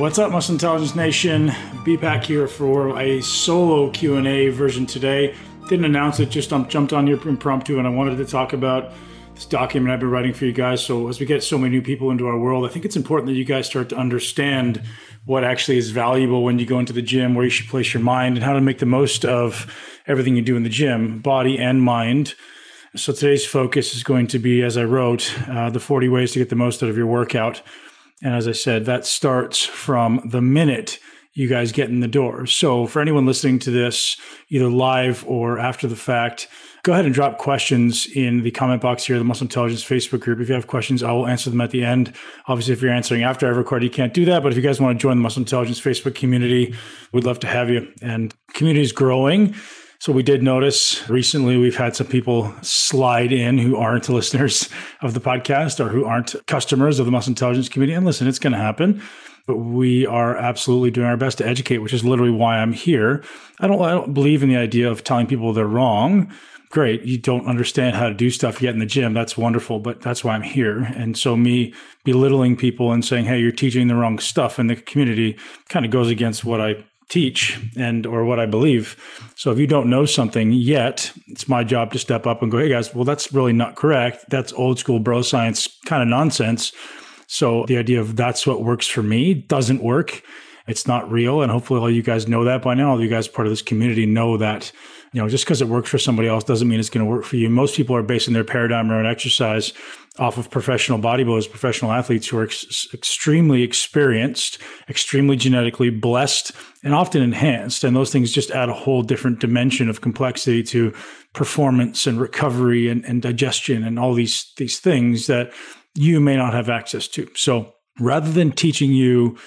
What's up, Muscle Intelligence Nation? BPAC here for a solo Q&A version today. Didn't announce it, just um, jumped on here impromptu and I wanted to talk about this document I've been writing for you guys. So as we get so many new people into our world, I think it's important that you guys start to understand what actually is valuable when you go into the gym, where you should place your mind, and how to make the most of everything you do in the gym, body and mind. So today's focus is going to be, as I wrote, uh, the 40 ways to get the most out of your workout. And as I said, that starts from the minute you guys get in the door. So for anyone listening to this, either live or after the fact, go ahead and drop questions in the comment box here, the Muscle Intelligence Facebook group. If you have questions, I will answer them at the end. Obviously, if you're answering after I record, you can't do that. But if you guys want to join the Muscle Intelligence Facebook community, we'd love to have you. And community is growing. So we did notice recently we've had some people slide in who aren't listeners of the podcast or who aren't customers of the Muscle Intelligence community. And listen, it's going to happen but we are absolutely doing our best to educate, which is literally why I'm here. I don't, I don't believe in the idea of telling people they're wrong great. You don't understand how to do stuff yet in the gym. That's wonderful, but that's why I'm here. And so me belittling people and saying, "Hey, you're teaching the wrong stuff in the community," kind of goes against what I teach and or what I believe. So if you don't know something yet, it's my job to step up and go, "Hey guys, well that's really not correct. That's old school bro science kind of nonsense." So the idea of that's what works for me doesn't work. It's not real and hopefully all you guys know that by now. All you guys part of this community know that you know, just because it works for somebody else doesn't mean it's going to work for you. Most people are basing their paradigm around exercise off of professional bodybuilders, professional athletes who are ex- extremely experienced, extremely genetically blessed, and often enhanced. And those things just add a whole different dimension of complexity to performance and recovery and, and digestion and all these these things that you may not have access to. So rather than teaching you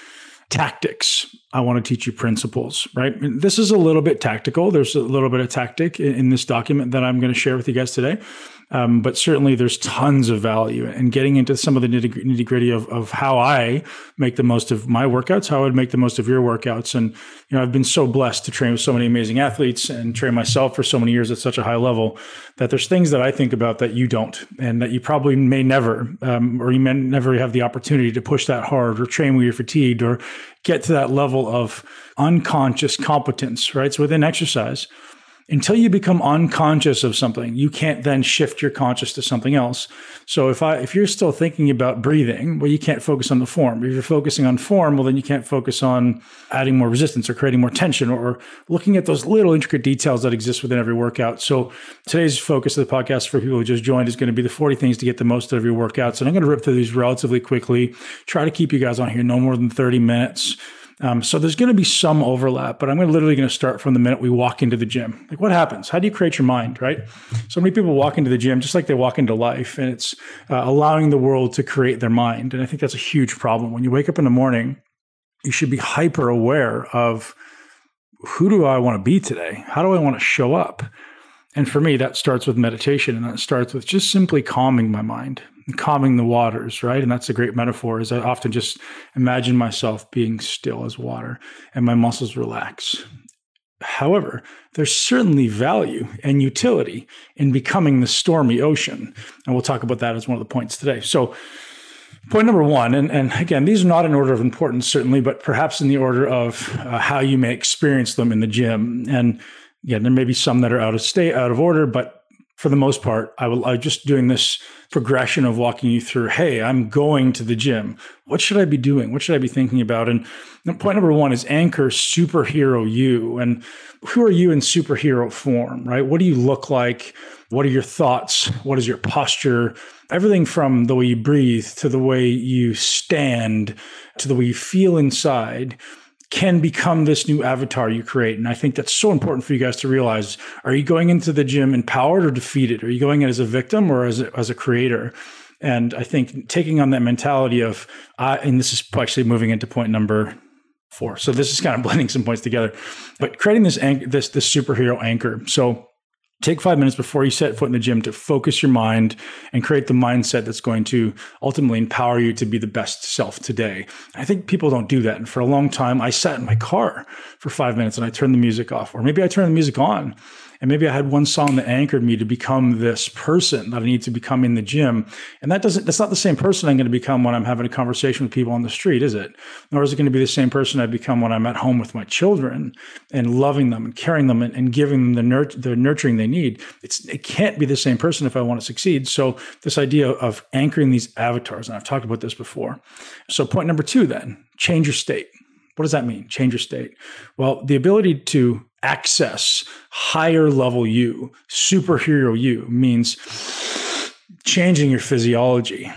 tactics. I want to teach you principles, right? And this is a little bit tactical. There's a little bit of tactic in, in this document that I'm going to share with you guys today. Um, but certainly there's tons of value and getting into some of the nitty gritty of, of how I make the most of my workouts, how I would make the most of your workouts. And, you know, I've been so blessed to train with so many amazing athletes and train myself for so many years at such a high level that there's things that I think about that you don't, and that you probably may never, um, or you may never have the opportunity to push that hard or train when you're fatigued or get to that level of unconscious competence, right? So within exercise, until you become unconscious of something you can't then shift your conscious to something else. So if i if you're still thinking about breathing well you can't focus on the form. If you're focusing on form well then you can't focus on adding more resistance or creating more tension or looking at those little intricate details that exist within every workout. So today's focus of the podcast for people who just joined is going to be the 40 things to get the most out of your workouts. And i'm going to rip through these relatively quickly try to keep you guys on here no more than 30 minutes um, so there's going to be some overlap, but I'm literally going to start from the minute we walk into the gym. Like, what happens? How do you create your mind, right? So many people walk into the gym just like they walk into life, and it's uh, allowing the world to create their mind. And I think that's a huge problem. When you wake up in the morning, you should be hyper aware of who do I want to be today? How do I want to show up? And for me, that starts with meditation, and that starts with just simply calming my mind calming the waters, right? And that's a great metaphor. Is I often just imagine myself being still as water and my muscles relax. However, there's certainly value and utility in becoming the stormy ocean. And we'll talk about that as one of the points today. So, point number one, and, and again, these are not in order of importance, certainly, but perhaps in the order of uh, how you may experience them in the gym. And yeah, there may be some that are out of state, out of order, but for the most part, I will I'm just doing this progression of walking you through, hey, I'm going to the gym. What should I be doing? What should I be thinking about? And point number one is anchor superhero you. And who are you in superhero form, right? What do you look like? What are your thoughts? What is your posture? Everything from the way you breathe to the way you stand to the way you feel inside can become this new avatar you create. And I think that's so important for you guys to realize. Are you going into the gym empowered or defeated? Are you going in as a victim or as a, as a creator? And I think taking on that mentality of, uh, and this is actually moving into point number four. So this is kind of blending some points together, but creating this anch- this this superhero anchor. So Take five minutes before you set foot in the gym to focus your mind and create the mindset that's going to ultimately empower you to be the best self today. I think people don't do that. And for a long time, I sat in my car for five minutes and I turned the music off, or maybe I turned the music on And maybe I had one song that anchored me to become this person that I need to become in the gym. And that doesn't, that's not the same person I'm going to become when I'm having a conversation with people on the street, is it? Nor is it going to be the same person I become when I'm at home with my children and loving them and caring them and, and giving them the, nur- the nurturing they need. It's, it can't be the same person if I want to succeed. So this idea of anchoring these avatars, and I've talked about this before. So point number two, then change your state. What does that mean? Change your state. Well, the ability to access higher level you, superhero you, means changing your physiology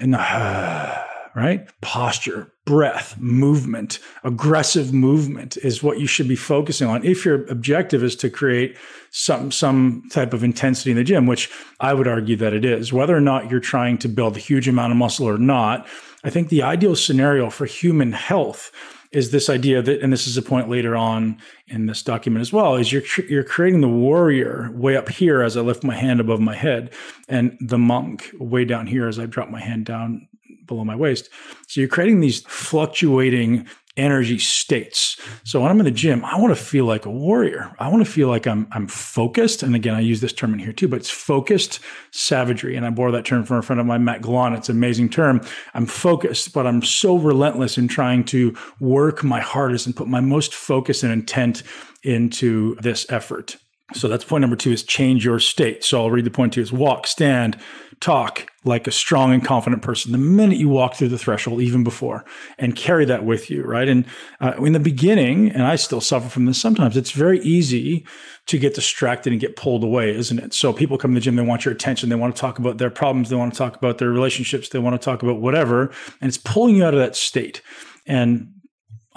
and uh, right posture, breath, movement, aggressive movement is what you should be focusing on if your objective is to create some some type of intensity in the gym, which I would argue that it is. Whether or not you're trying to build a huge amount of muscle or not, I think the ideal scenario for human health is this idea that, and this is a point later on in this document as well, is you're you're creating the warrior way up here as I lift my hand above my head, and the monk way down here as I drop my hand down below my waist. So you're creating these fluctuating energy states. So when I'm in the gym, I want to feel like a warrior. I want to feel like I'm I'm focused. And again, I use this term in here too, but it's focused savagery. And I borrow that term from a friend of mine, Matt Glon. It's an amazing term. I'm focused, but I'm so relentless in trying to work my hardest and put my most focus and intent into this effort. So that's point number two is change your state. So I'll read the point two is walk, stand, talk like a strong and confident person the minute you walk through the threshold, even before, and carry that with you, right? And uh, in the beginning, and I still suffer from this sometimes, it's very easy to get distracted and get pulled away, isn't it? So people come to the gym, they want your attention, they want to talk about their problems, they want to talk about their relationships, they want to talk about whatever, and it's pulling you out of that state. And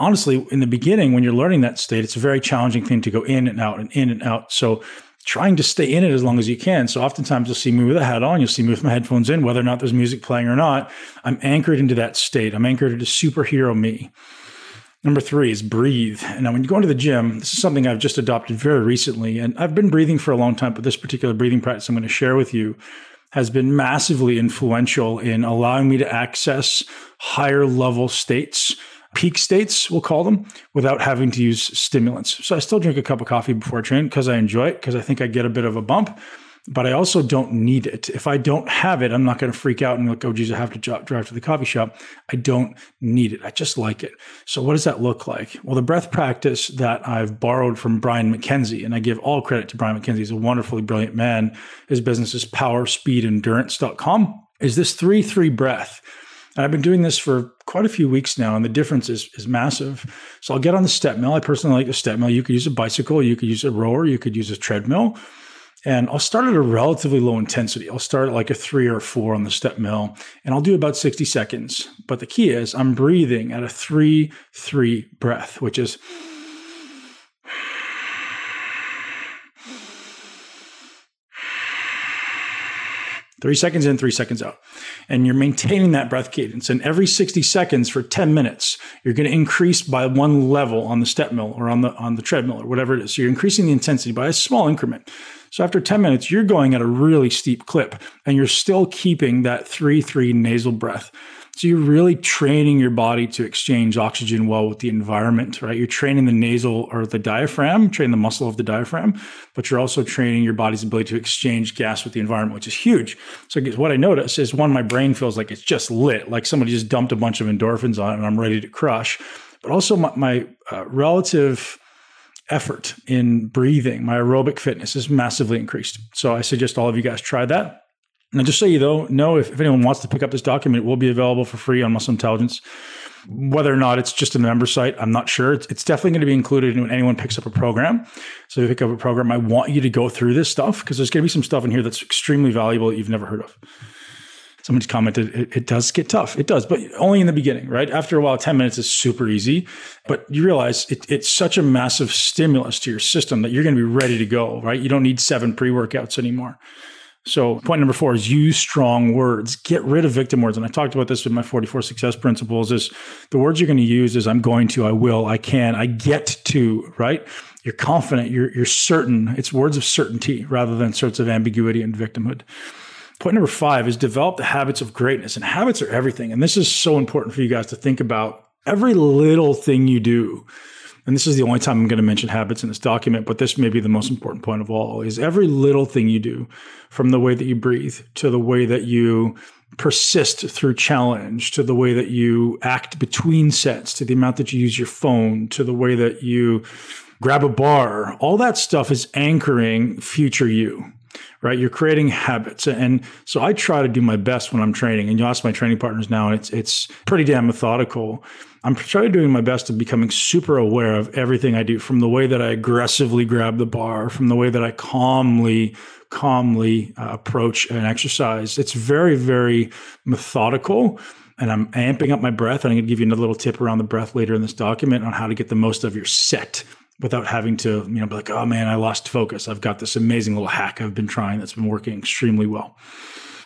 honestly, in the beginning, when you're learning that state, it's a very challenging thing to go in and out and in and out. So trying to stay in it as long as you can. So oftentimes you'll see me with a hat on, you'll see me with my headphones in, whether or not there's music playing or not. I'm anchored into that state. I'm anchored into superhero me. Number three is breathe. And now, when you go into the gym, this is something I've just adopted very recently, and I've been breathing for a long time, but this particular breathing practice I'm going to share with you has been massively influential in allowing me to access higher level states peak states, we'll call them, without having to use stimulants. So I still drink a cup of coffee before I train because I enjoy it, because I think I get a bit of a bump, but I also don't need it. If I don't have it, I'm not going to freak out and like, oh, geez, I have to drive to the coffee shop. I don't need it. I just like it. So what does that look like? Well, the breath practice that I've borrowed from Brian McKenzie, and I give all credit to Brian McKenzie. He's a wonderfully brilliant man. His business is powerspeedendurance.com, is this 3-3 breath. And I've been doing this for quite a few weeks now, and the difference is is massive. So I'll get on the step mill. I personally like the step mill. You could use a bicycle, you could use a rower, you could use a treadmill. And I'll start at a relatively low intensity. I'll start at like a three or four on the step mill, and I'll do about 60 seconds. But the key is I'm breathing at a three, three breath, which is three seconds in, three seconds out. And you're maintaining that breath cadence. And every 60 seconds for 10 minutes, you're going to increase by one level on the step mill or on the on the treadmill or whatever it is. So you're increasing the intensity by a small increment. So after 10 minutes, you're going at a really steep clip and you're still keeping that 3-3 nasal breath. So you're really training your body to exchange oxygen well with the environment, right? You're training the nasal or the diaphragm, training the muscle of the diaphragm, but you're also training your body's ability to exchange gas with the environment, which is huge. So what I notice is one, my brain feels like it's just lit, like somebody just dumped a bunch of endorphins on it and I'm ready to crush. But also my, my uh, relative effort in breathing, my aerobic fitness is massively increased. So I suggest all of you guys try that. And just so you though, know if, if anyone wants to pick up this document, it will be available for free on Muscle Intelligence. Whether or not it's just in a member site, I'm not sure. It's, it's definitely going to be included in when anyone picks up a program. So if you pick up a program, I want you to go through this stuff because there's going to be some stuff in here that's extremely valuable that you've never heard of. Somebody's commented, it, it, does get tough. It does, but only in the beginning, right? After a while, 10 minutes is super easy. But you realize it, it's such a massive stimulus to your system that you're going to be ready to go, right? You don't need seven pre workouts anymore. So, point number four is use strong words. Get rid of victim words. And I talked about this with my 44 success principles is the words you're going to use is I'm going to, I will, I can, I get to, right? You're confident, you're, you're certain. It's words of certainty rather than sorts of ambiguity and victimhood. Point number five is develop the habits of greatness. And habits are everything. And this is so important for you guys to think about every little thing you do and this is the only time I'm going to mention habits in this document, but this may be the most important point of all, is every little thing you do, from the way that you breathe to the way that you persist through challenge to the way that you act between sets to the amount that you use your phone to the way that you grab a bar all that stuff is anchoring future you right? You're creating habits. And so i try to do my best when i'm training. And you ask my training partners now and it's it's pretty damn methodical i'm trying doing my best of becoming super aware of everything i do from the way that i aggressively grab the bar from the way that i calmly calmly uh, approach an exercise. It's very, very methodical. And I'm amping up my breath. And I'm going to give you another little tip around the breath later in this document on how to get the most of your set without having to, you know, be like, oh man, I lost focus. I've got this amazing little hack I've been trying that's been working extremely well.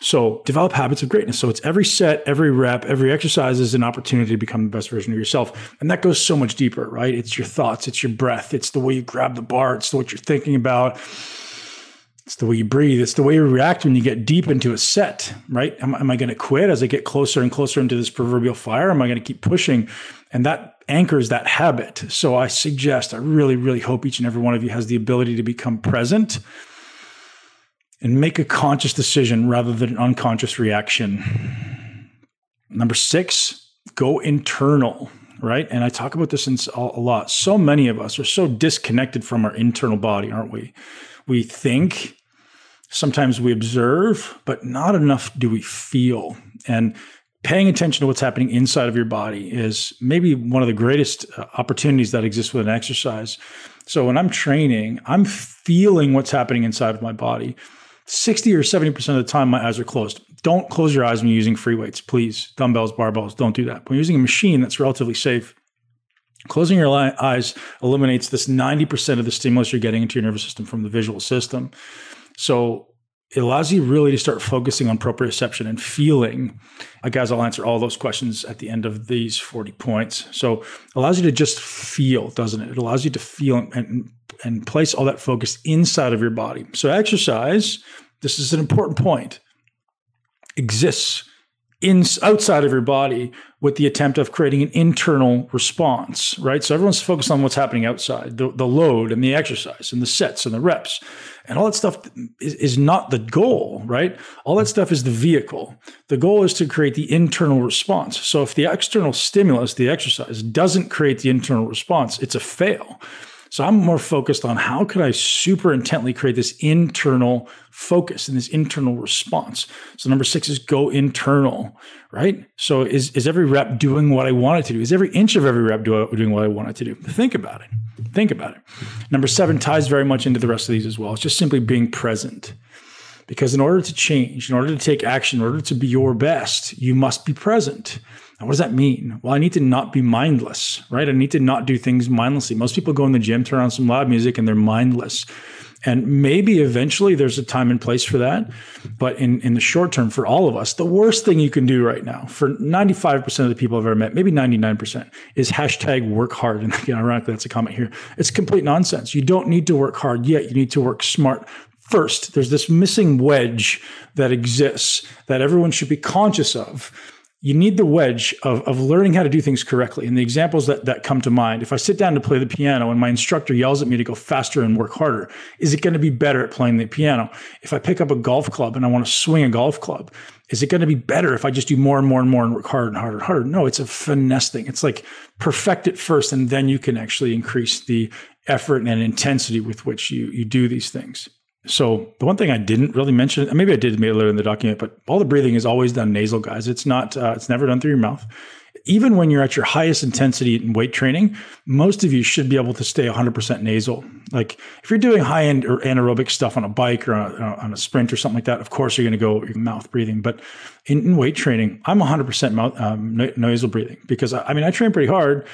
So develop habits of greatness. So it's every set, every rep, every exercise is an opportunity to become the best version of yourself. And that goes so much deeper, right? It's your thoughts, it's your breath, it's the way you grab the bar, it's what you're thinking about it's the way you breathe. It's the way you react when you get deep into a set, right? Am, am I going to quit as I get closer and closer into this proverbial fire? Am I going to keep pushing? And that anchors that habit. So I suggest, I really, really hope each and every one of you has the ability to become present and make a conscious decision rather than an unconscious reaction. Number six, go internal right? And I talk about this in a lot. So many of us are so disconnected from our internal body, aren't we? We think sometimes we observe, but not enough do we feel. And paying attention to what's happening inside of your body is maybe one of the greatest uh, opportunities that exists with an exercise. So when I'm training, I'm feeling what's happening inside of my body. 60 or 70% of the time, my eyes are closed. Don't close your eyes when you're using free weights, please. Dumbbells, barbells, don't do that. When you're using a machine that's relatively safe, closing your eyes eliminates this 90% of the stimulus you're getting into your nervous system from the visual system. So it allows you really to start focusing on proprioception and feeling. Uh, guys, I'll answer all those questions at the end of these 40 points. So it allows you to just feel, doesn't it? It allows you to feel and, and place all that focus inside of your body. So exercise, this is an important point, exists in outside of your body with the attempt of creating an internal response, right? So everyone's focused on what's happening outside, the, the load and the exercise and the sets and the reps. And all that stuff is, is not the goal, right? All that stuff is the vehicle. The goal is to create the internal response. So if the external stimulus, the exercise, doesn't create the internal response, it's a fail. So I'm more focused on how could I super intently create this internal focus and this internal response. So number six is go internal, right? So is is every rep doing what I want it to do? Is every inch of every rep doing what I want it to do? Think about it. Think about it. Number seven ties very much into the rest of these as well. It's just simply being present. Because in order to change, in order to take action, in order to be your best, you must be present. What does that mean? Well, I need to not be mindless, right? I need to not do things mindlessly. Most people go in the gym, turn on some loud music, and they're mindless. And maybe eventually there's a time and place for that. But in, in the short term, for all of us, the worst thing you can do right now for 95% of the people I've ever met, maybe 99%, is hashtag work hard. And again, ironically, that's a comment here. It's complete nonsense. You don't need to work hard yet. You need to work smart first. There's this missing wedge that exists that everyone should be conscious of you need the wedge of, of learning how to do things correctly. And the examples that, that come to mind, if I sit down to play the piano and my instructor yells at me to go faster and work harder, is it going to be better at playing the piano? If I pick up a golf club and I want to swing a golf club, is it going to be better if I just do more and more and more and work harder and harder and harder? No, it's a finesse thing. It's like perfect it first, and then you can actually increase the effort and intensity with which you, you do these things. So the one thing I didn't really mention, maybe I did later in the document, but all the breathing is always done nasal, guys. It's not, uh, it's never done through your mouth. Even when you're at your highest intensity in weight training, most of you should be able to stay 100% nasal. Like if you're doing high end or anaerobic stuff on a bike or on a, on a sprint or something like that, of course you're going to go mouth breathing. But in, in weight training, I'm 100% mouth, um, nasal breathing because I, I mean I train pretty hard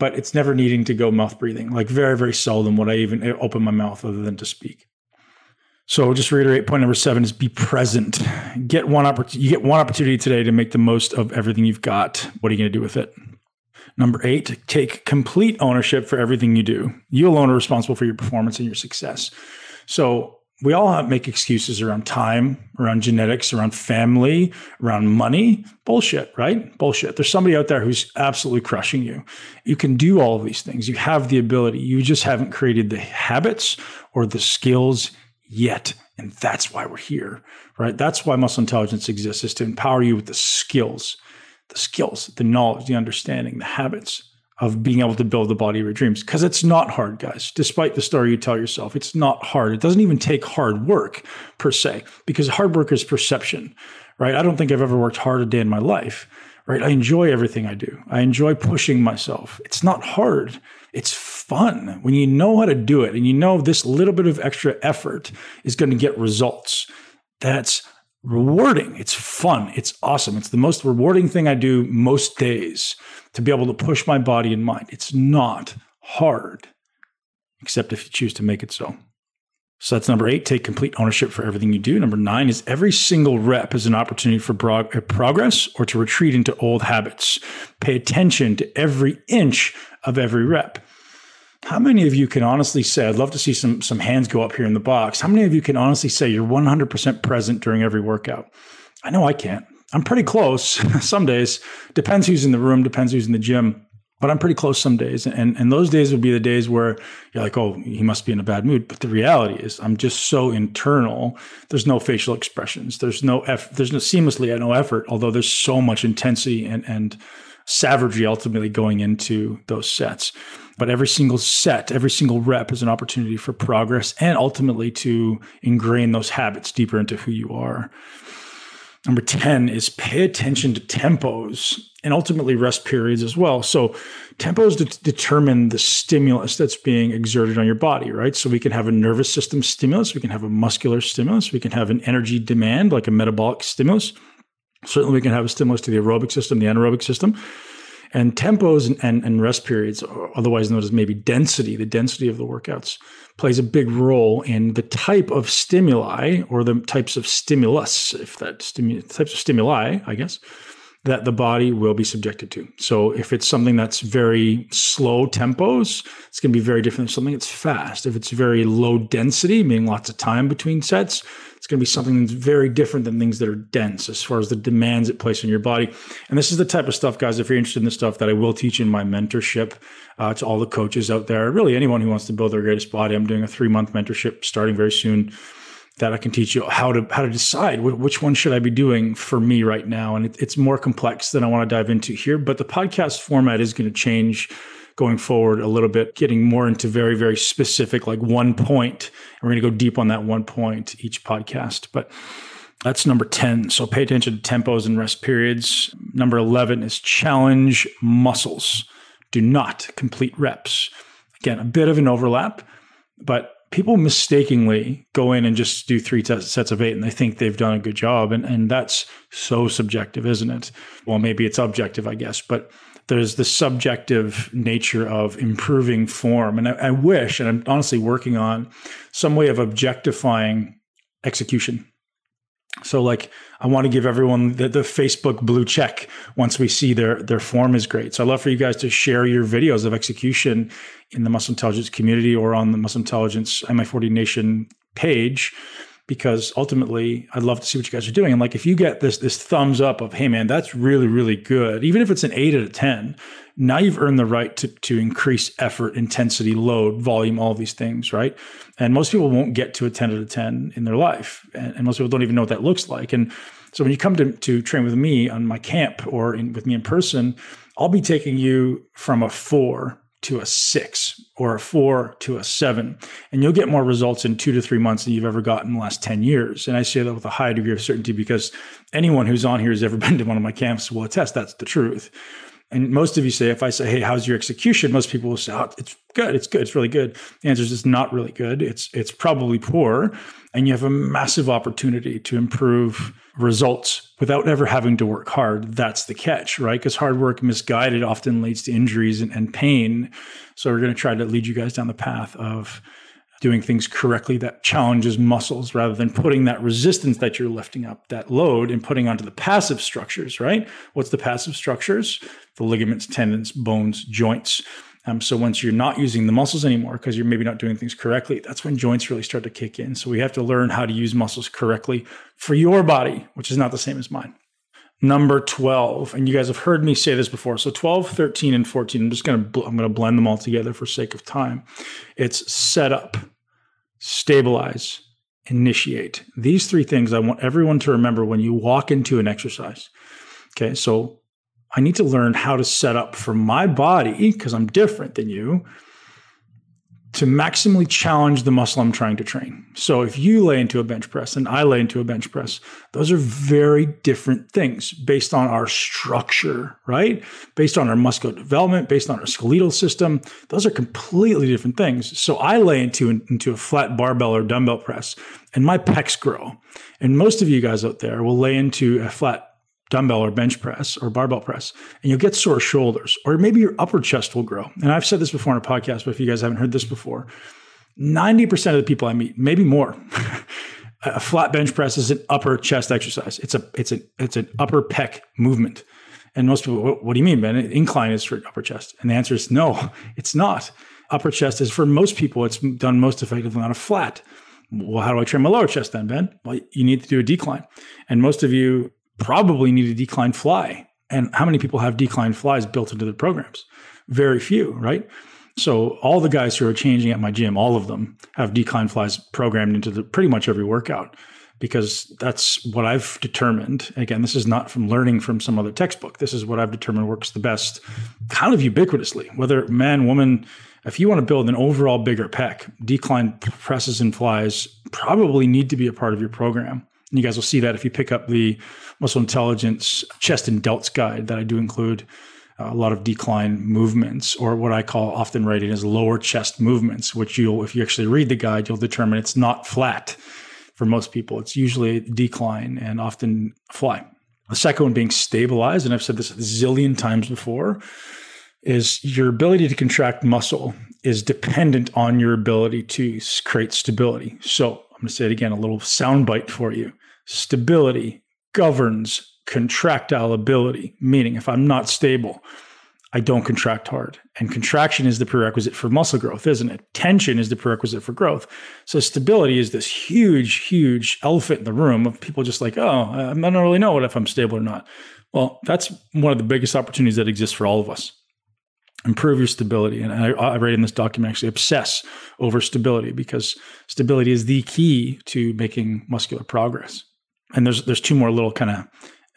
but it's never needing to go mouth breathing. Like very, very seldom would I even open my mouth other than to speak. So just reiterate point number seven is be present. Get one opportunity. You get one opportunity today to make the most of everything you've got. What are you going to do with it? Number eight, take complete ownership for everything you do. You alone are responsible for your performance and your success. So we all make excuses around time, around genetics, around family, around money. Bullshit, right? Bullshit. There's somebody out there who's absolutely crushing you. You can do all of these things. You have the ability. You just haven't created the habits or the skills yet. And that's why we're here, right? That's why muscle intelligence exists is to empower you with the skills, the skills, the knowledge, the understanding, the habits of being able to build the body of your dreams. Because it's not hard, guys. Despite the story you tell yourself, it's not hard. It doesn't even take hard work per se, because hard work is perception, right? I don't think I've ever worked hard a day in my life, right? I enjoy everything I do. I enjoy pushing myself. It's not hard. It's fun when you know how to do it and you know this little bit of extra effort is going to get results. That's rewarding. It's fun. It's awesome. It's the most rewarding thing I do most days to be able to push my body and mind. It's not hard, except if you choose to make it so. So that's number eight, take complete ownership for everything you do. Number nine is every single rep is an opportunity for uh, progress or to retreat into old habits. Pay attention to every inch of every rep. How many of you can honestly say, I'd love to see some, some hands go up here in the box. How many of you can honestly say you're 100% present during every workout? I know I can't. I'm pretty close some days. Depends who's in the room, depends who's in the gym. But I'm pretty close some days. And, and those days would be the days where you're like, oh, he must be in a bad mood. But the reality is, I'm just so internal. There's no facial expressions. There's no, eff- there's no seamlessly, no effort, although there's so much intensity and, and savagery ultimately going into those sets. But every single set, every single rep is an opportunity for progress and ultimately to ingrain those habits deeper into who you are. Number 10 is pay attention to tempos and ultimately rest periods as well. So, tempos de- determine the stimulus that's being exerted on your body, right? So, we can have a nervous system stimulus, we can have a muscular stimulus, we can have an energy demand like a metabolic stimulus. Certainly, we can have a stimulus to the aerobic system, the anaerobic system. And tempos and, and, and rest periods, otherwise known as maybe density, the density of the workouts, plays a big role in the type of stimuli or the types of stimulus, if that stimu- types of stimuli, I guess, that the body will be subjected to. So if it's something that's very slow tempos, it's going to be very different than something that's fast. If it's very low density, meaning lots of time between sets, going to be something that's very different than things that are dense as far as the demands it places on your body. And this is the type of stuff, guys, if you're interested in this stuff that I will teach in my mentorship uh, to all the coaches out there, really anyone who wants to build their greatest body. I'm doing a three month mentorship starting very soon that I can teach you how to how to decide which one should I be doing for me right now. And it, it's more complex than I want to dive into here, but the podcast format is going to change going forward a little bit, getting more into very very specific, like one point. And we're going to go deep on that one point each podcast, but. That's number 10. So pay attention to tempos and rest periods. Number 11 is challenge muscles. Do not complete reps. Again, a bit of an overlap, but people mistakenly go in and just do three t- sets of eight and they think they've done a good job. And, and that's so subjective, isn't it? Well, maybe it's objective, I guess, but there's the subjective nature of improving form. And I, I wish, and I'm honestly working on some way of objectifying execution so like I want to give everyone the, the, Facebook blue check once we see their their form is great. So I'd love for you guys to share your videos of execution in the Muscle Intelligence community or on the Muscle Intelligence MI40 Nation page because ultimately I'd love to see what you guys are doing. And like if you get this this thumbs up of, hey man, that's really, really good, even if it's an eight out of 10, now you've earned the right to, to increase effort, intensity, load, volume, all these things, right? And most people won't get to a 10 out of 10 in their life. And, and most people don't even know what that looks like. And so when you come to, to train with me on my camp or in, with me in person, I'll be taking you from a four to a six or a four to a seven. And you'll get more results in two to three months than you've ever gotten in the last 10 years. And I say that with a high degree of certainty because anyone who's on here has ever been to one of my camps will attest that's the truth. And most of you say, if I say, hey, how's your execution? Most people will say, oh, it's good, it's good, it's really good. The answer is it's not really good. It's it's probably poor. And you have a massive opportunity to improve results without ever having to work hard. That's the catch, right? Because hard work misguided often leads to injuries and, and pain. So we're going to try to lead you guys down the path of doing things correctly that challenges muscles rather than putting that resistance that you're lifting up, that load, and putting onto the passive structures, right? What's the passive structures? The ligaments, tendons, bones, joints. Um, so once you're not using the muscles anymore because you're maybe not doing things correctly, that's when joints really start to kick in. So we have to learn how to use muscles correctly for your body, which is not the same as mine. Number 12, and you guys have heard me say this before. So 12, 13, and 14, I'm just going to I'm going to blend them all together for sake of time. It's set up, stabilize, initiate. These three things I want everyone to remember when you walk into an exercise. Okay, so I need to learn how to set up for my body because I'm different than you to maximally challenge the muscle I'm trying to train. So if you lay into a bench press and I lay into a bench press, those are very different things based on our structure, right? Based on our muscular development, based on our skeletal system. Those are completely different things. So I lay into into a flat barbell or dumbbell press and my pecs grow. And most of you guys out there will lay into a flat dumbbell or bench press or barbell press, and you'll get sore shoulders, or maybe your upper chest will grow. And I've said this before in a podcast, but if you guys haven't heard this before, 90% of the people I meet, maybe more, a flat bench press is an upper chest exercise. It's a it's a it's an upper pec movement. And most people, what, what do you mean, Ben? Incline is for upper chest. And the answer is no, it's not. Upper chest is for most people, it's done most effectively on a flat. Well, how do I train my lower chest then, Ben? Well, you need to do a decline. And most of you probably need a decline fly. And how many people have decline flies built into their programs? Very few, right? So all the guys who are changing at my gym, all of them have decline flies programmed into the, pretty much every workout because that's what I've determined. Again, this is not from learning from some other textbook. This is what I've determined works the best, kind of ubiquitously, whether man, woman. If you want to build an overall bigger pec, decline presses and flies probably need to be a part of your program. And you guys will see that if you pick up the Muscle Intelligence Chest and Delts Guide that I do include uh, a lot of decline movements, or what I call often writing as lower chest movements, which you'll, if you actually read the guide, you'll determine it's not flat for most people. It's usually decline and often fly. The second one being stabilized, and I've said this a zillion times before, is your ability to contract muscle is dependent on your ability to create stability. So I'm going to say it again, a little soundbite for you. Stability governs contractile ability, meaning if I'm not stable, I don't contract hard. And contraction is the prerequisite for muscle growth, isn't it? Tension is the prerequisite for growth. So stability is this huge, huge elephant in the room of people just like, oh, I don't really know what if I'm stable or not. Well, that's one of the biggest opportunities that exists for all of us improve your stability. And I, I write in this document actually obsess over stability because stability is the key to making muscular progress. And there's there's two more little kind of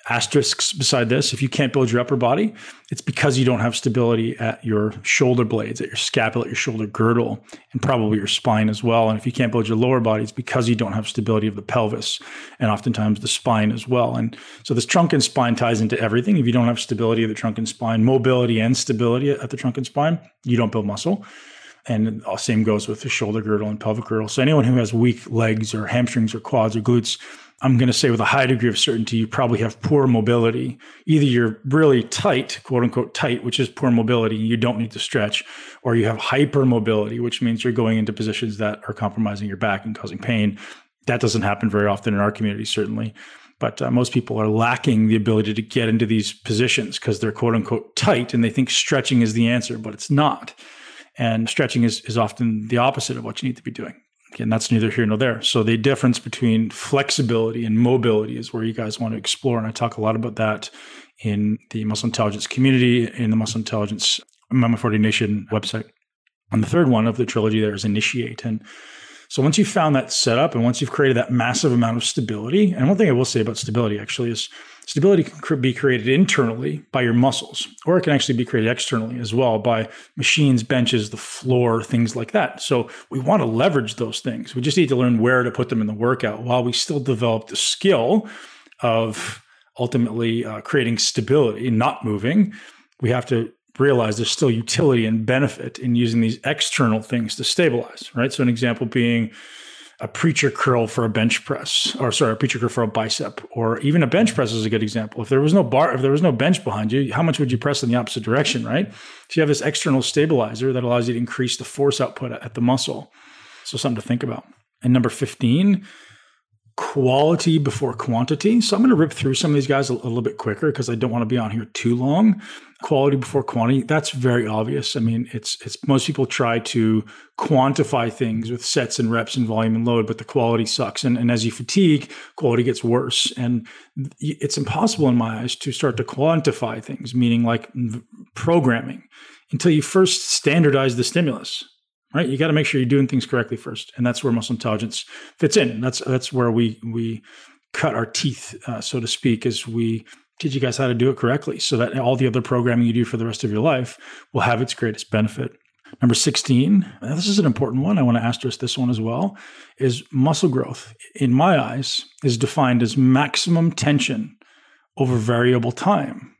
asterisks beside this. If you can't build your upper body, it's because you don't have stability at your shoulder blades, at your scapula, at your shoulder girdle, and probably your spine as well. And if you can't build your lower body, it's because you don't have stability of the pelvis and oftentimes the spine as well. And so this trunk and spine ties into everything. If you don't have stability of the trunk and spine, mobility and stability at the trunk and spine, you don't build muscle. And the same goes with the shoulder girdle and pelvic girdle. So anyone who has weak legs or hamstrings or quads or glutes, I'm going to say with a high degree of certainty, you probably have poor mobility. Either you're really tight, quote unquote tight, which is poor mobility, you don't need to stretch, or you have hypermobility, which means you're going into positions that are compromising your back and causing pain. That doesn't happen very often in our community, certainly. But uh, most people are lacking the ability to get into these positions because they're quote unquote tight and they think stretching is the answer, but it's not. And stretching is, is often the opposite of what you need to be doing. And that's neither here nor there. So the difference between flexibility and mobility is where you guys want to explore. And I talk a lot about that in the muscle intelligence community, in the muscle intelligence MI40 Nation website. And the third one of the trilogy there is initiate. And so once you've found that setup and once you've created that massive amount of stability, and one thing I will say about stability actually is Stability can be created internally by your muscles, or it can actually be created externally as well by machines, benches, the floor, things like that. So we want to leverage those things. We just need to learn where to put them in the workout while we still develop the skill of ultimately uh, creating stability, not moving. We have to realize there's still utility and benefit in using these external things to stabilize, right? So, an example being, a preacher curl for a bench press, or sorry, a preacher curl for a bicep, or even a bench press is a good example. If there was no bar, if there was no bench behind you, how much would you press in the opposite direction, right? So you have this external stabilizer that allows you to increase the force output at the muscle. So something to think about. And number 15, quality before quantity. So I'm going to rip through some of these guys a, a little bit quicker because I don't want to be on here too long. Quality before quantity, that's very obvious. I mean, it's it's most people try to quantify things with sets and reps and volume and load, but the quality sucks. And, and as you fatigue, quality gets worse. And it's impossible in my eyes to start to quantify things, meaning like programming, until you first standardize the stimulus right? You got to make sure you're doing things correctly first, and that's where muscle intelligence fits in. That's that's where we we cut our teeth, uh, so to speak, as we teach you guys how to do it correctly, so that all the other programming you do for the rest of your life will have its greatest benefit. Number 16, this is an important one. I want to asterisk this one as well, is muscle growth, in my eyes, is defined as maximum tension over variable time.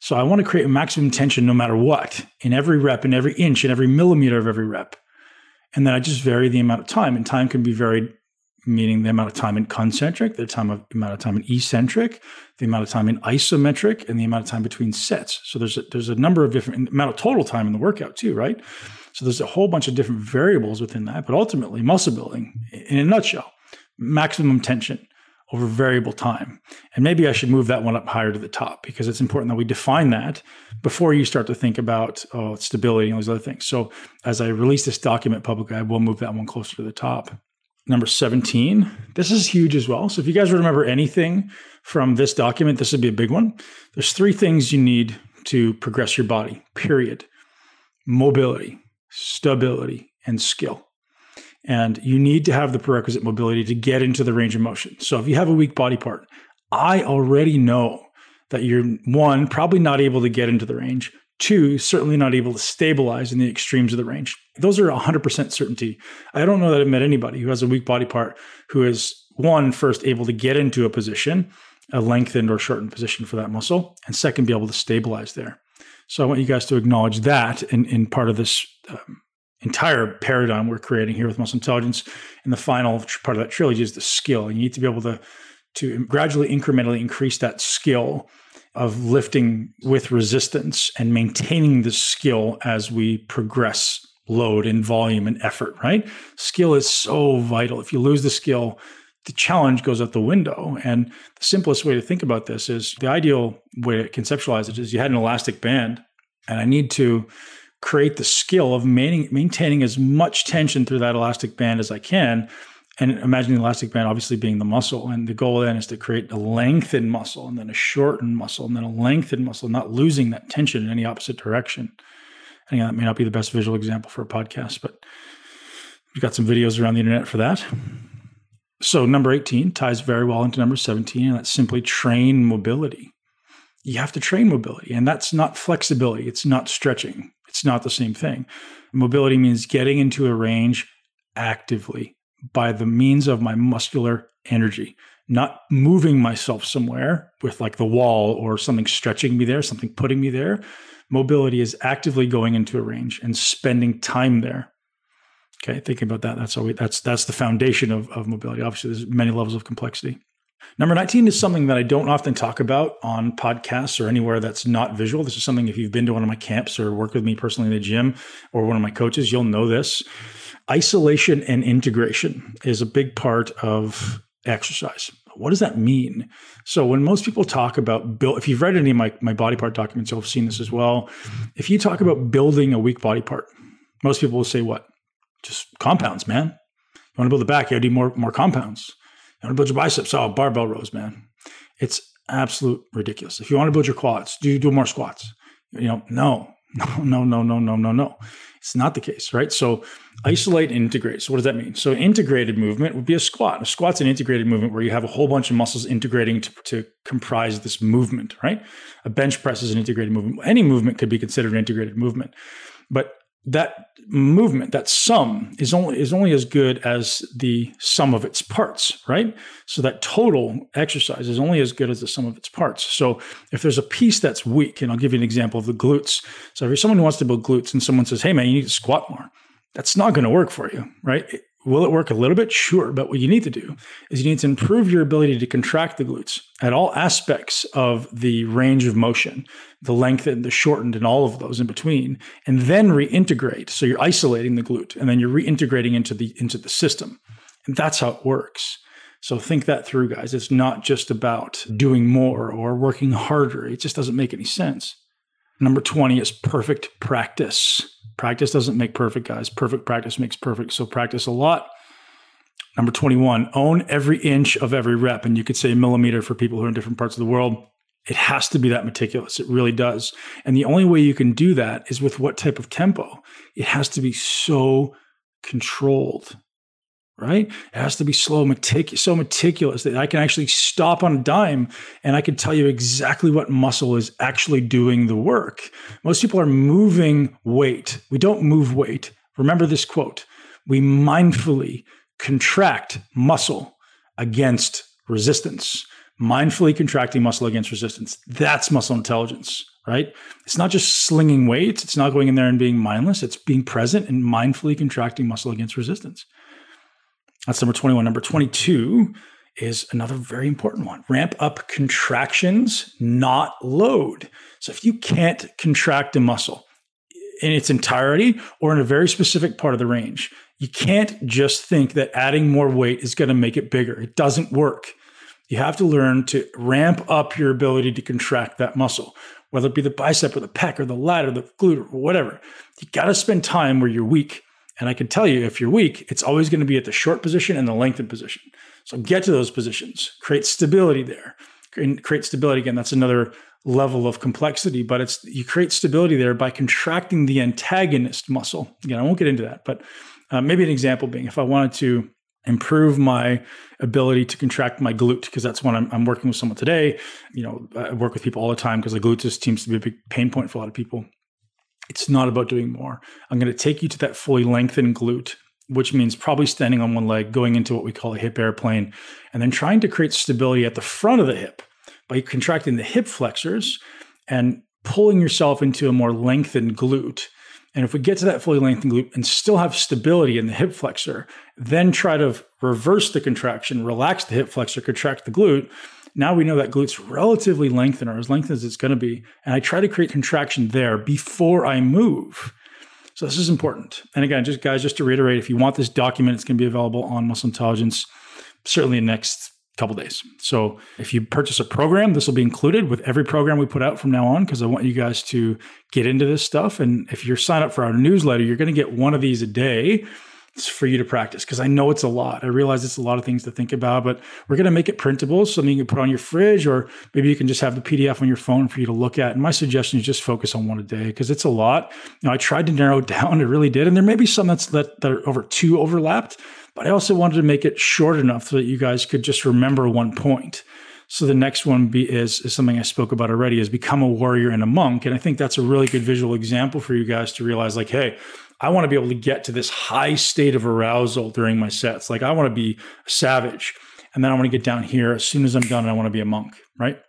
So I want to create maximum tension no matter what, in every rep, in every inch, in every millimeter of every rep. And then I just vary the amount of time. And time can be varied, meaning the amount of time in concentric, the time of amount of time in eccentric, the amount of time in isometric, and the amount of time between sets. So there's a, there's a number of different amount of total time in the workout too, right? So there's a whole bunch of different variables within that. But ultimately, muscle building, in a nutshell, maximum tension over variable time. And maybe I should move that one up higher to the top because it's important that we define that before you start to think about oh, stability and all these other things. So as I release this document publicly, I will move that one closer to the top. Number 17, this is huge as well. So if you guys remember anything from this document, this would be a big one. There's three things you need to progress your body, period. Mobility, stability, and skill. And you need to have the prerequisite mobility to get into the range of motion. So if you have a weak body part, I already know that you're one, probably not able to get into the range. Two, certainly not able to stabilize in the extremes of the range. Those are 100% certainty. I don't know that I've met anybody who has a weak body part who is one, first able to get into a position, a lengthened or shortened position for that muscle, and second, be able to stabilize there. So I want you guys to acknowledge that in, in part of this um, entire paradigm we're creating here with muscle intelligence. And the final part of that trilogy is the skill. And You need to be able to to gradually, incrementally increase that skill of lifting with resistance and maintaining the skill as we progress load and volume and effort. Right? Skill is so vital. If you lose the skill, the challenge goes out the window. And the simplest way to think about this is the ideal way to conceptualize it is you had an elastic band, and I need to create the skill of maintaining as much tension through that elastic band as I can. And imagine the elastic band obviously being the muscle. And the goal then is to create a lengthened muscle and then a shortened muscle and then a lengthened muscle, not losing that tension in any opposite direction. And that may not be the best visual example for a podcast, but we've got some videos around the internet for that. So number 18 ties very well into number 17, and that's simply train mobility. You have to train mobility, and that's not flexibility, it's not stretching. It's not the same thing. Mobility means getting into a range actively by the means of my muscular energy, not moving myself somewhere with like the wall or something stretching me there, something putting me there. Mobility is actively going into a range and spending time there. Okay, thinking about that, that's always that's that's the foundation of, of mobility. Obviously, there's many levels of complexity. Number 19 is something that I don't often talk about on podcasts or anywhere that's not visual. This is something if you've been to one of my camps or worked with me personally in the gym or one of my coaches, you'll know this. Isolation and integration is a big part of exercise. What does that mean? So when most people talk about build, if you've read any of my, my body part documents, you'll have seen this as well. If you talk about building a weak body part, most people will say what? Just compounds, man. You want to build the back, you gotta do more, more compounds. You want to build your biceps? Oh, barbell rows, man. It's absolute ridiculous. If you want to build your quads, do you do more squats? You know, no, no, no, no, no, no, no. no. It's not the case, right? So isolate and integrate. So what does that mean? So integrated movement would be a squat. A squat's an integrated movement where you have a whole bunch of muscles integrating to, to comprise this movement, right? A bench press is an integrated movement. Any movement could be considered an integrated movement. But that movement, that sum is only is only as good as the sum of its parts, right? So that total exercise is only as good as the sum of its parts. So if there's a piece that's weak, and I'll give you an example of the glutes. So if you're someone who wants to build glutes and someone says, "Hey man, you need to squat more," that's not going to work for you, right? Will it work a little bit? Sure. But what you need to do is you need to improve your ability to contract the glutes at all aspects of the range of motion, the lengthened, the shortened, and all of those in between, and then reintegrate. So you're isolating the glute and then you're reintegrating into the into the system. And that's how it works. So think that through, guys. It's not just about doing more or working harder. It just doesn't make any sense. Number 20 is perfect practice. Practice doesn't make perfect, guys. Perfect practice makes perfect. So practice a lot. Number 21, own every inch of every rep. And you could say millimeter for people who are in different parts of the world. It has to be that meticulous. It really does. And the only way you can do that is with what type of tempo? It has to be so controlled, right? It has to be slow, metic- so meticulous that I can actually stop on a dime and I can tell you exactly what muscle is actually doing the work. Most people are moving weight. We don't move weight. Remember this quote we mindfully contract muscle against resistance mindfully contracting muscle against resistance. That's muscle intelligence, right? It's not just slinging weights. It's not going in there and being mindless. It's being present and mindfully contracting muscle against resistance. That's number 21. Number 22 is another very important one. Ramp up contractions, not load. So if you can't contract a muscle in its entirety or in a very specific part of the range, you can't just think that adding more weight is going to make it bigger. It doesn't work. You have to learn to ramp up your ability to contract that muscle, whether it be the bicep or the pec or the lat or the glute or whatever. You got to spend time where you're weak. And I can tell you, if you're weak, it's always going to be at the short position and the lengthened position. So get to those positions, create stability there. And create stability again. That's another level of complexity, but it's you create stability there by contracting the antagonist muscle. Again, I won't get into that, but uh, maybe an example being if I wanted to improve my ability to contract my glute because that's when I'm, I'm, working with someone today. You know, I work with people all the time because the glute just seems to be a big pain point for a lot of people. It's not about doing more. I'm going to take you to that fully lengthened glute, which means probably standing on one leg, going into what we call a hip airplane, and then trying to create stability at the front of the hip by contracting the hip flexors and pulling yourself into a more lengthened glute and if we get to that fully lengthened glute and still have stability in the hip flexor, then try to reverse the contraction, relax the hip flexor, contract the glute. Now we know that glute's relatively lengthened or as lengthened as it's going to be. And I try to create contraction there before I move. So this is important. And again, just guys, just to reiterate, if you want this document, it's going to be available on Muscle Intelligence certainly in next couple days. So if you purchase a program, this will be included with every program we put out from now on because I want you guys to get into this stuff. And if you're signed up for our newsletter, you're going to get one of these a day. For you to practice because I know it's a lot. I realize it's a lot of things to think about, but we're going to make it printable, something you can put on your fridge, or maybe you can just have the PDF on your phone for you to look at. And my suggestion is just focus on one a day because it's a lot. You know, I tried to narrow it down, it really did, and there may be some that's that, that are over two overlapped but I also wanted to make it short enough so that you guys could just remember one point. So the next one be, is, is something I spoke about already is become a warrior and a monk. And I think that's a really good visual example for you guys to realize like, hey, I want to be able to get to this high state of arousal during my sets. Like I want to be savage. And then I want to get down here as soon as I'm done, and I want to be a monk, right?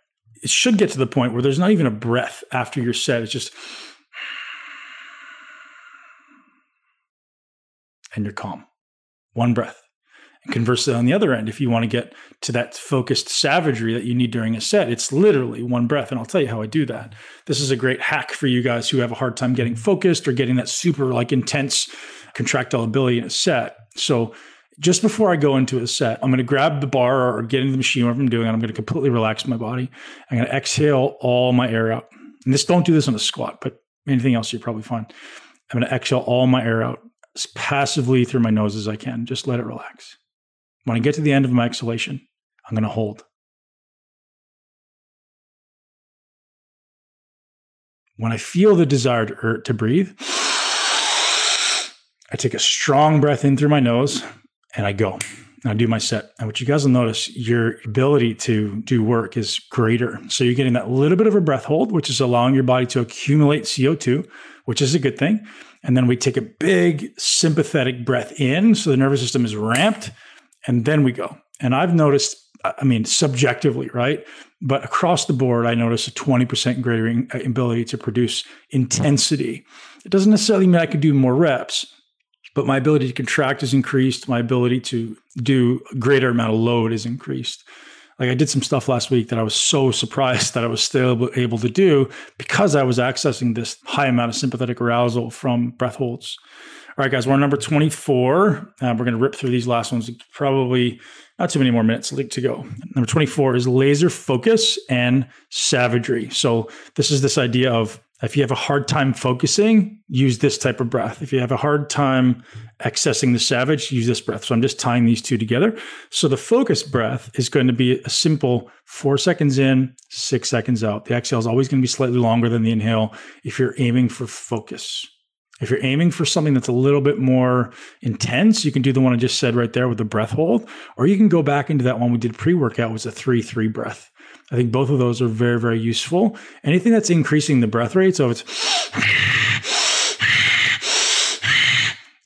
It should get to the point where there's not even a breath after your set. It's just, and you're calm one breath. Conversely, on the other end, if you want to get to that focused savagery that you need during a set, it's literally one breath. And I'll tell you how I do that. This is a great hack for you guys who have a hard time getting focused or getting that super like intense contractile ability in a set. So just before I go into a set, I'm going to grab the bar or get into the machine, whatever I'm doing, and I'm going to completely relax my body. I'm going to exhale all my air out. And this don't do this on a squat, but anything else you're probably fine. I'm going to exhale all my air out as passively through my nose as I can. Just let it relax. When I get to the end of my exhalation, I'm going to hold. When I feel the desire to, er, to breathe, I take a strong breath in through my nose and I go. I do my set. And what you guys will notice, your ability to do work is greater. So you're getting that little bit of a breath hold, which is allowing your body to accumulate CO2, which is a good thing. And then we take a big sympathetic breath in. So the nervous system is ramped. And then we go. And I've noticed, I mean, subjectively, right? But across the board, I notice a 20% greater uh, ability to produce intensity. It doesn't necessarily mean I could do more reps, but my ability to contract is increased. My ability to do a greater amount of load is increased. Like I did some stuff last week that I was so surprised that I was still able to do because I was accessing this high amount of sympathetic arousal from breath holds. All right, guys, we're on number 24. Uh, we're going to rip through these last ones. Probably not too many more minutes to go. Number 24 is laser focus and savagery. So, this is this idea of if you have a hard time focusing, use this type of breath. If you have a hard time accessing the savage, use this breath. So I'm just tying these two together. So the focus breath is going to be a simple four seconds in, six seconds out. The exhale is always going to be slightly longer than the inhale if you're aiming for focus. If you're aiming for something that's a little bit more intense, you can do the one I just said right there with the breath hold, or you can go back into that one we did pre workout, was a 3 3 breath. I think both of those are very, very useful. Anything that's increasing the breath rate, so it's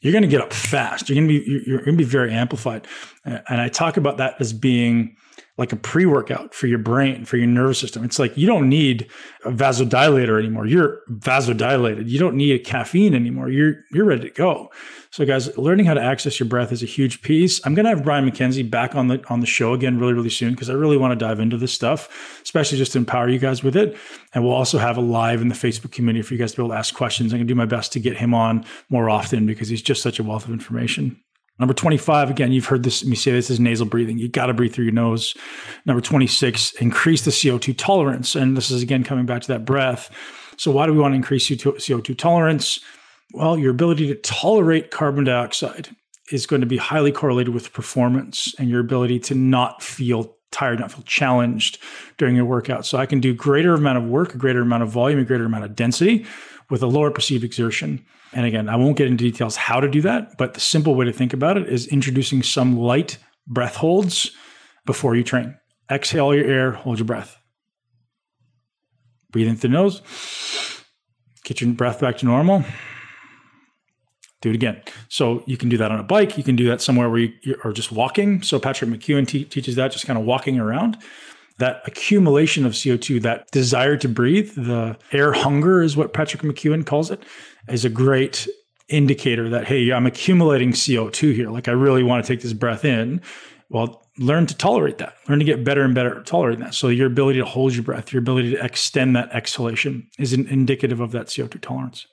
you're going to get up fast. You're going to be you're going to be very amplified, and I talk about that as being like a pre workout for your brain, for your nervous system. It's like you don't need a vasodilator anymore. You're vasodilated. You don't need a caffeine anymore. You're you're ready to go. So, guys, learning how to access your breath is a huge piece. I'm going to have Brian McKenzie back on the on the show again really, really soon because I really want to dive into this stuff, especially just to empower you guys with it. And we'll also have a live in the Facebook community for you guys to be able to ask questions. I'm going to do my best to get him on more often because he's just such a wealth of information. Number 25, again, you've heard this, me say this is nasal breathing. You got to breathe through your nose. Number 26, increase the CO2 tolerance. And this is again coming back to that breath. So, why do we want to increase CO2 tolerance? Well, your ability to tolerate carbon dioxide is going to be highly correlated with performance and your ability to not feel tired, not feel challenged during your workout. So, I can do greater amount of work, a greater amount of volume, a greater amount of density with a lower perceived exertion. And again, I won't get into details how to do that, but the simple way to think about it is introducing some light breath holds before you train. Exhale your air, hold your breath. Breathe in through the nose. Get your breath back to normal. Do it again. So you can do that on a bike. You can do that somewhere where you are just walking. So Patrick McKeown teaches that, just kind of walking around that accumulation of CO2, that desire to breathe, the air hunger is what Patrick McKeown calls it, is a great indicator that, hey, I'm accumulating CO2 here. Like I really want to take this breath in. Well, learn to tolerate that. Learn to get better and better at tolerating that. So your ability to hold your breath, your ability to extend that exhalation is indicative of that CO2 tolerance.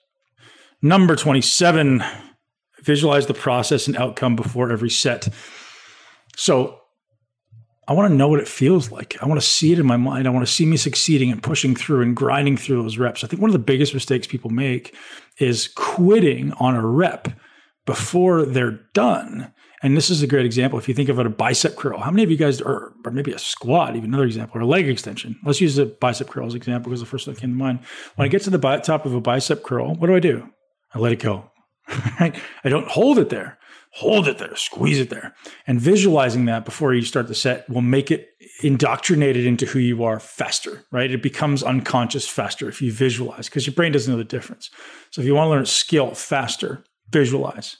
Number 27, visualize the process and outcome before every set. So I want to know what it feels like. I want to see it in my mind. I want to see me succeeding and pushing through and grinding through those reps. I think one of the biggest mistakes people make is quitting on a rep before they're done. And this is a great example. If you think of it, a bicep curl, how many of you guys, or, or maybe a squat, even another example, or a leg extension? Let's use a bicep curl as an example because the first one that came to mind. When I get to the top of a bicep curl, what do I do? I let it go. I don't hold it there hold it there, squeeze it there. And visualizing that before you start the set will make it indoctrinated into who you are faster, right? It becomes unconscious faster if you visualize because your brain doesn't know the difference. So if you want to learn skill faster, visualize.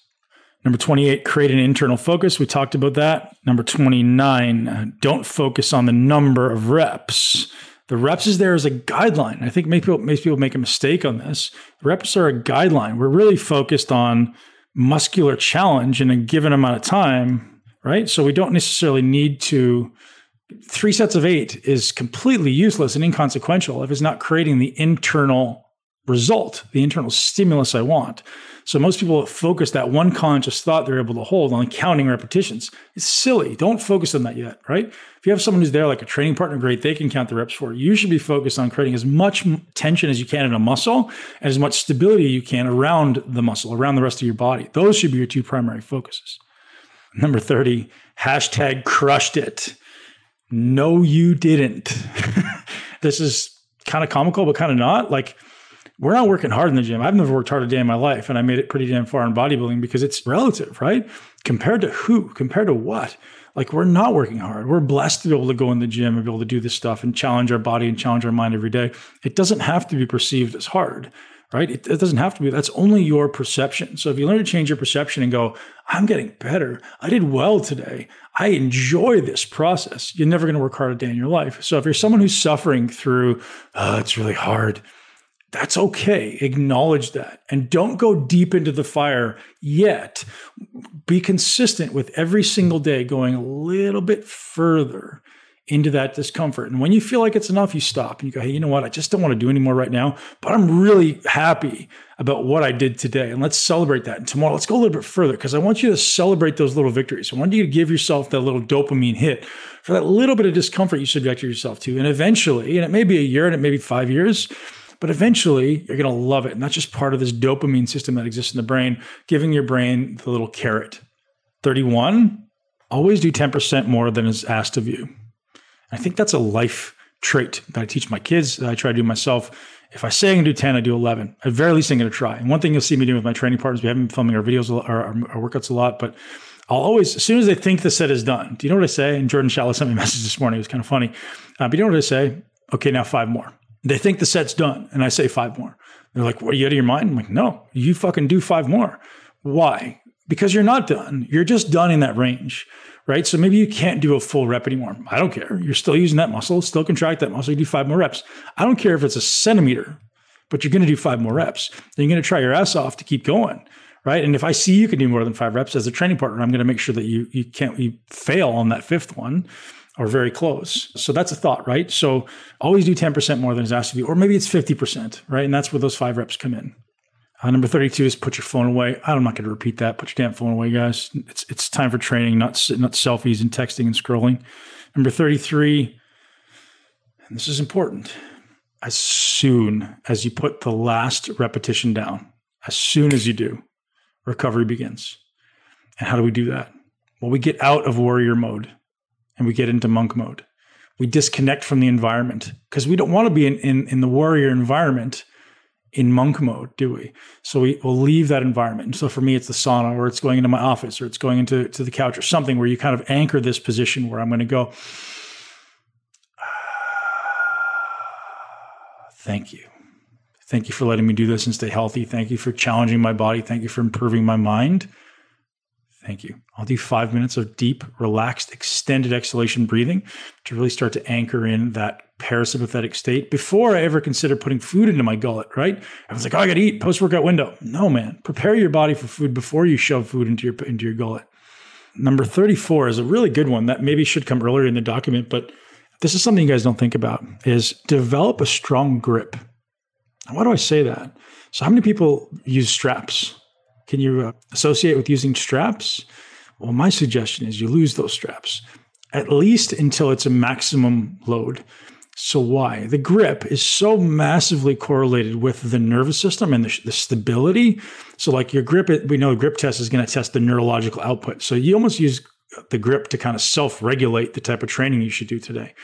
Number 28, create an internal focus. We talked about that. Number 29, uh, don't focus on the number of reps. The reps is there as a guideline. I think people, many people make a mistake on this. The reps are a guideline. We're really focused on muscular challenge in a given amount of time, right? So we don't necessarily need to. Three sets of eight is completely useless and inconsequential if it's not creating the internal result, the internal stimulus I want. So most people focus that one conscious thought they're able to hold on counting repetitions. It's silly. Don't focus on that yet, right? If you have someone who's there like a training partner, great, they can count the reps for you. You should be focused on creating as much tension as you can in a muscle and as much stability you can around the muscle, around the rest of your body. Those should be your two primary focuses. Number 30, hashtag crushed it. No, you didn't. this is kind of comical, but kind of not. Like we're not working hard in the gym. I've never worked hard a day in my life, and I made it pretty damn far in bodybuilding because it's relative, right? Compared to who? Compared to what? Like we're not working hard. We're blessed to be able to go in the gym and be able to do this stuff and challenge our body and challenge our mind every day. It doesn't have to be perceived as hard, right? It, it doesn't have to be. That's only your perception. So if you learn to change your perception and go, I'm getting better. I did well today. I enjoy this process. You're never going to work hard a day in your life. So if you're someone who's suffering through, oh, it's really hard that's okay. Acknowledge that and don't go deep into the fire yet. Be consistent with every single day going a little bit further into that discomfort. And when you feel like it's enough, you stop and you go, hey, you know what? I just don't want to do anymore right now, but I'm really happy about what I did today. And let's celebrate that. And tomorrow, let's go a little bit further because I want you to celebrate those little victories. I want you to give yourself that little dopamine hit for that little bit of discomfort you subjected yourself to. And eventually, and it may be a year and it may be five years, but eventually you're going to love it. And that's just part of this dopamine system that exists in the brain, giving your brain the little carrot. 31, always do 10% more than is asked of you. I think that's a life trait that I teach my kids, that I try to do myself. If I say I can do 10, I do 11. At very least, I'm going to try. And one thing you'll see me doing with my training partners, we haven't been filming our videos or our, our workouts a lot, but I'll always, as soon as they think the set is done, do you know what I say? And Jordan Shallow sent me a message this morning. It was kind of funny. Uh, but you know what I say? Okay, now five more. They think the set's done, and I say five more. They're like, "What? Are you out of your mind?" I'm like, "No, you fucking do five more." Why? Because you're not done. You're just done in that range right? So maybe you can't do a full rep anymore. I don't care. You're still using that muscle, still contract that muscle. You do five more reps. I don't care if it's a centimeter, but you're going to do five more reps. Then you're going to try your ass off to keep going, right? And if I see you can do more than five reps as a training partner, I'm going to make sure that you you can't you fail on that fifth one or very close. So that's a thought, right? So always do 10% more than is asked of you, or maybe it's 50%, right? And that's where those five reps come in. Uh, number 32 is put your phone away. I'm not going to repeat that. Put your damn phone away, guys. It's it's time for training, not not selfies and texting and scrolling. Number 33, and this is important. As soon as you put the last repetition down, as soon as you do, recovery begins. And how do we do that? Well, we get out of warrior mode and we get into monk mode. We disconnect from the environment because we don't want to be in, in, in the warrior environment in monk mode, do we? So we will leave that environment. And so for me, it's the sauna, or it's going into my office, or it's going into to the couch, or something where you kind of anchor this position where I'm going to go. Thank you. Thank you for letting me do this and stay healthy. Thank you for challenging my body. Thank you for improving my mind. Thank you. I'll do five minutes of deep, relaxed, extended exhalation breathing to really start to anchor in that parasympathetic state before I ever consider putting food into my gullet, right? I was like, oh, I gotta eat post workout window. No, man. Prepare your body for food before you shove food into your into your gullet. Number 34 is a really good one that maybe should come earlier in the document, but this is something you guys don't think about is develop a strong grip. Why do I say that? So how many people use straps? Can you uh, associate with using straps? Well, my suggestion is you lose those straps at least until it's a maximum load. So, why? The grip is so massively correlated with the nervous system and the, the stability. So, like your grip, we know the grip test is going to test the neurological output. So, you almost use the grip to kind of self regulate the type of training you should do today.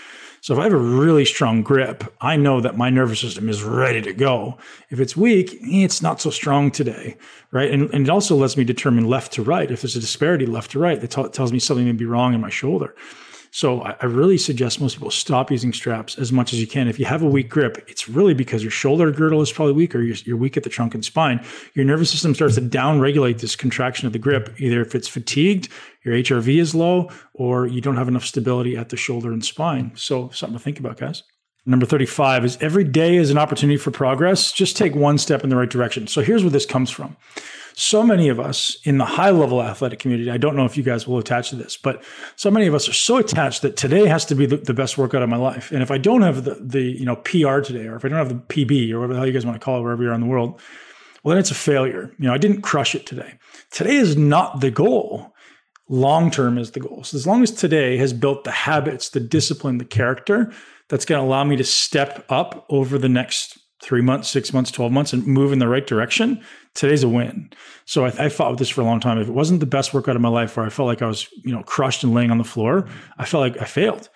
So if I have a really strong grip, I know that my nervous system is ready to go. If it's weak, eh, it's not so strong today, right? And, and it also lets me determine left to right. If there's a disparity left to right, that t- tells me something may be wrong in my shoulder. So I, I really suggest most people stop using straps as much as you can. If you have a weak grip, it's really because your shoulder girdle is probably weak or you're, you're weak at the trunk and spine. Your nervous system starts to downregulate this contraction of the grip, either if it's fatigued, your HRV is low, or you don't have enough stability at the shoulder and spine. So something to think about, guys. Number 35 is every day is an opportunity for progress. Just take one step in the right direction. So here's where this comes from so many of us in the high level athletic community, I don't know if you guys will attach to this, but so many of us are so attached that today has to be the, the best workout of my life. And if I don't have the, the you know PR today, or if I don't have the PB, or whatever the hell you guys want to call it, wherever you are in the world, well, then it's a failure. You know, I didn't crush it today. Today is not the goal. Long term is the goal. So as long as today has built the habits, the discipline, the character that's going to allow me to step up over the next three months, six months, 12 months and move in the right direction, today's a win. So I, I, fought with this for a long time. If it wasn't the best workout of my life where I felt like I was, you know, crushed and laying on the floor, I felt like I failed.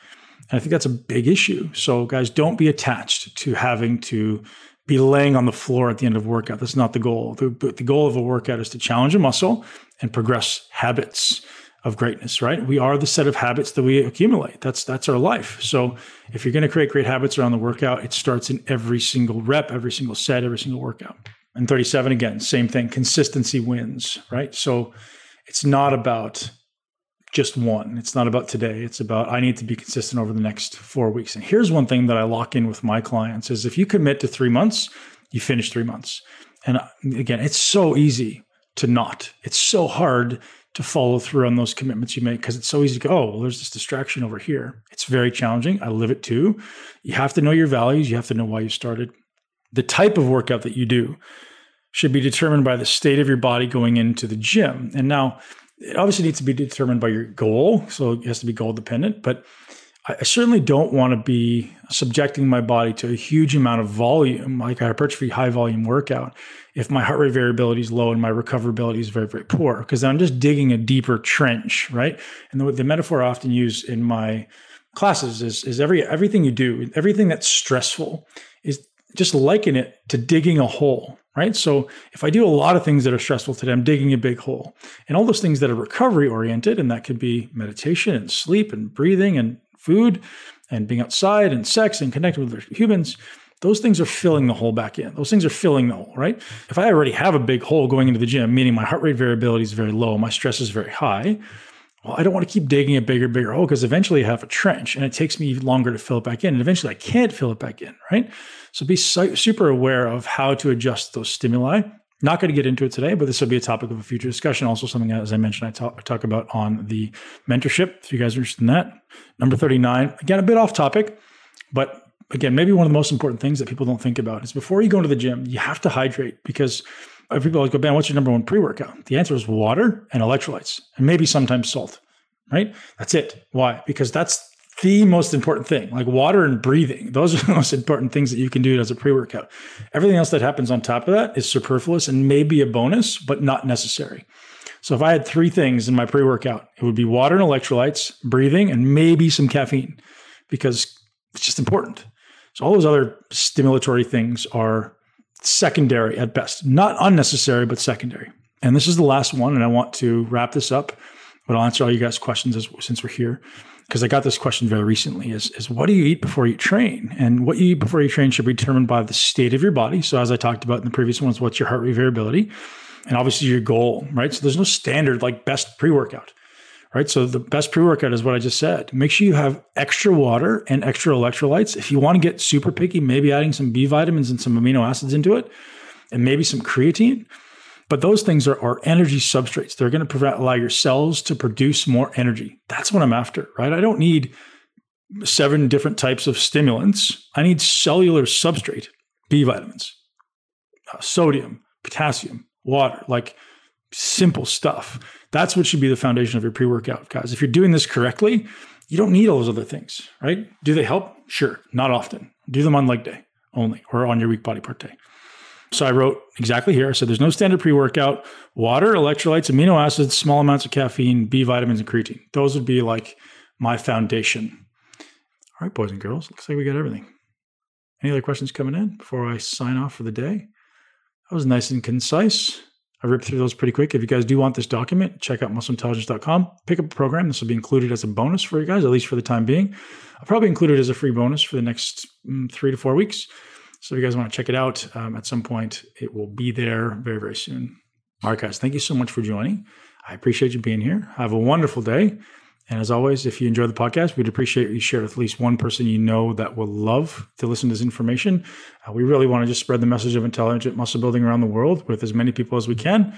And I think that's a big issue. So guys, don't be attached to having to be laying on the floor at the end of workout. That's not the goal. The, the goal of a workout is to challenge a muscle and progress habits of greatness, right? We are the set of habits that we accumulate. That's that's our life. So if you're going to create great habits around the workout, it starts in every single rep, every single set, every single workout. And 37 again, same thing. Consistency wins, right? So it's not about just one. It's not about today. It's about I need to be consistent over the next 4 weeks. And here's one thing that I lock in with my clients is if you commit to 3 months, you finish 3 months. And again, it's so easy to not. It's so hard to follow through on those commitments you make because it's so easy to go, oh, well, there's this distraction over here. It's very challenging. I live it too. You have to know your values, you have to know why you started. The type of workout that you do should be determined by the state of your body going into the gym. And now, it obviously needs to be determined by your goal. So it has to be goal dependent. But I certainly don't want to be subjecting my body to a huge amount of volume, like a hypertrophy high volume workout, if my heart rate variability is low and my recoverability is very, very poor, because I'm just digging a deeper trench, right? And the, the metaphor I often use in my classes is, is every everything you do, everything that's stressful, is just liken it to digging a hole, right? So if I do a lot of things that are stressful today, I'm digging a big hole. And all those things that are recovery oriented, and that could be meditation and sleep and breathing and food and being outside and sex and connecting with other humans, those things are filling the hole back in. Those things are filling the hole, right? If I already have a big hole going into the gym, meaning my heart rate variability is very low, my stress is very high, well, I don't want to keep digging a bigger, bigger hole because eventually I have a trench and it takes me longer to fill it back in. And eventually I can't fill it back in, right? So be super aware of how to adjust those stimuli not going to get into it today, but this will be a topic of a future discussion. Also, something as I mentioned, I talk, talk about on the mentorship. If you guys are interested in that, number thirty-nine. Again, a bit off topic, but again, maybe one of the most important things that people don't think about is before you go into the gym, you have to hydrate because people always go, Ben, what's your number one pre-workout? The answer is water and electrolytes, and maybe sometimes salt. Right? That's it. Why? Because that's the most important thing, like water and breathing. Those are the most important things that you can do as a pre workout. Everything else that happens on top of that is superfluous and maybe a bonus, but not necessary. So if I had three things in my pre workout, it would be water and electrolytes, breathing, and maybe some caffeine because it's just important. So all those other stimulatory things are secondary at best, not unnecessary, but secondary. And this is the last one, and I want to wrap this up, but I'll answer all you guys' questions as, since we're here because I got this question very recently is, is what do you eat before you train? And what you eat before you train should be determined by the state of your body. So as I talked about in the previous ones, what's your heart rate variability? And obviously your goal, right? So there's no standard like best pre-workout, right? So the best pre-workout is what I just said. Make sure you have extra water and extra electrolytes. If you want to get super picky, maybe adding some B vitamins and some amino acids into it, and maybe some creatine but those things are, are energy substrates. They're going to prevent, allow your cells to produce more energy. That's what I'm after, right? I don't need seven different types of stimulants. I need cellular substrate, B vitamins, uh, sodium, potassium, water, like simple stuff. That's what should be the foundation of your pre workout, guys. If you're doing this correctly, you don't need all those other things, right? Do they help? Sure, not often. Do them on leg day only or on your weak body part day. So I wrote exactly here. I said there's no standard pre workout, water, electrolytes, amino acids, small amounts of caffeine, B vitamins, and creatine. Those would be like my foundation. All right, boys and girls, looks like we got everything. Any other questions coming in before I sign off for the day? That was nice and concise. I ripped through those pretty quick. If you guys do want this document, check out muscleintelligence.com. Pick up a program. This will be included as a bonus for you guys, at least for the time being. I'll probably include it as a free bonus for the next mm, three to four weeks. So if you guys want to check it out um, at some point, it will be there very, very soon. All right, guys, thank you so much for joining. I appreciate you being here. Have a wonderful day. And as always, if you enjoy the podcast, we'd appreciate you share with at least one person you know that will love to listen to this information. Uh, we really want to just spread the message of intelligent muscle building around the world with as many people as we can.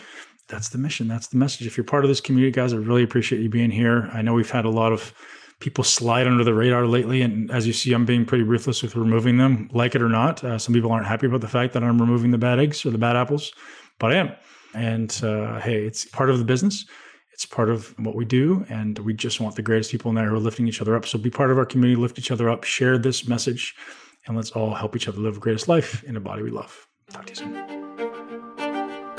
That's the mission. That's the message. If you're part of this community, guys, I really appreciate you being here. I know we've had a lot of people slide under the radar lately. And as you see, I'm being pretty ruthless with removing them, like it or not. Uh, some people aren't happy about the fact that I'm removing the bad eggs or the bad apples, but I am. And uh, hey, it's part of the business. It's part of what we do. And we just want the greatest people in there who are lifting each other up. So be part of our community, lift each other up, share this message, and let's all help each other live the greatest life in a body we love. Talk to you soon.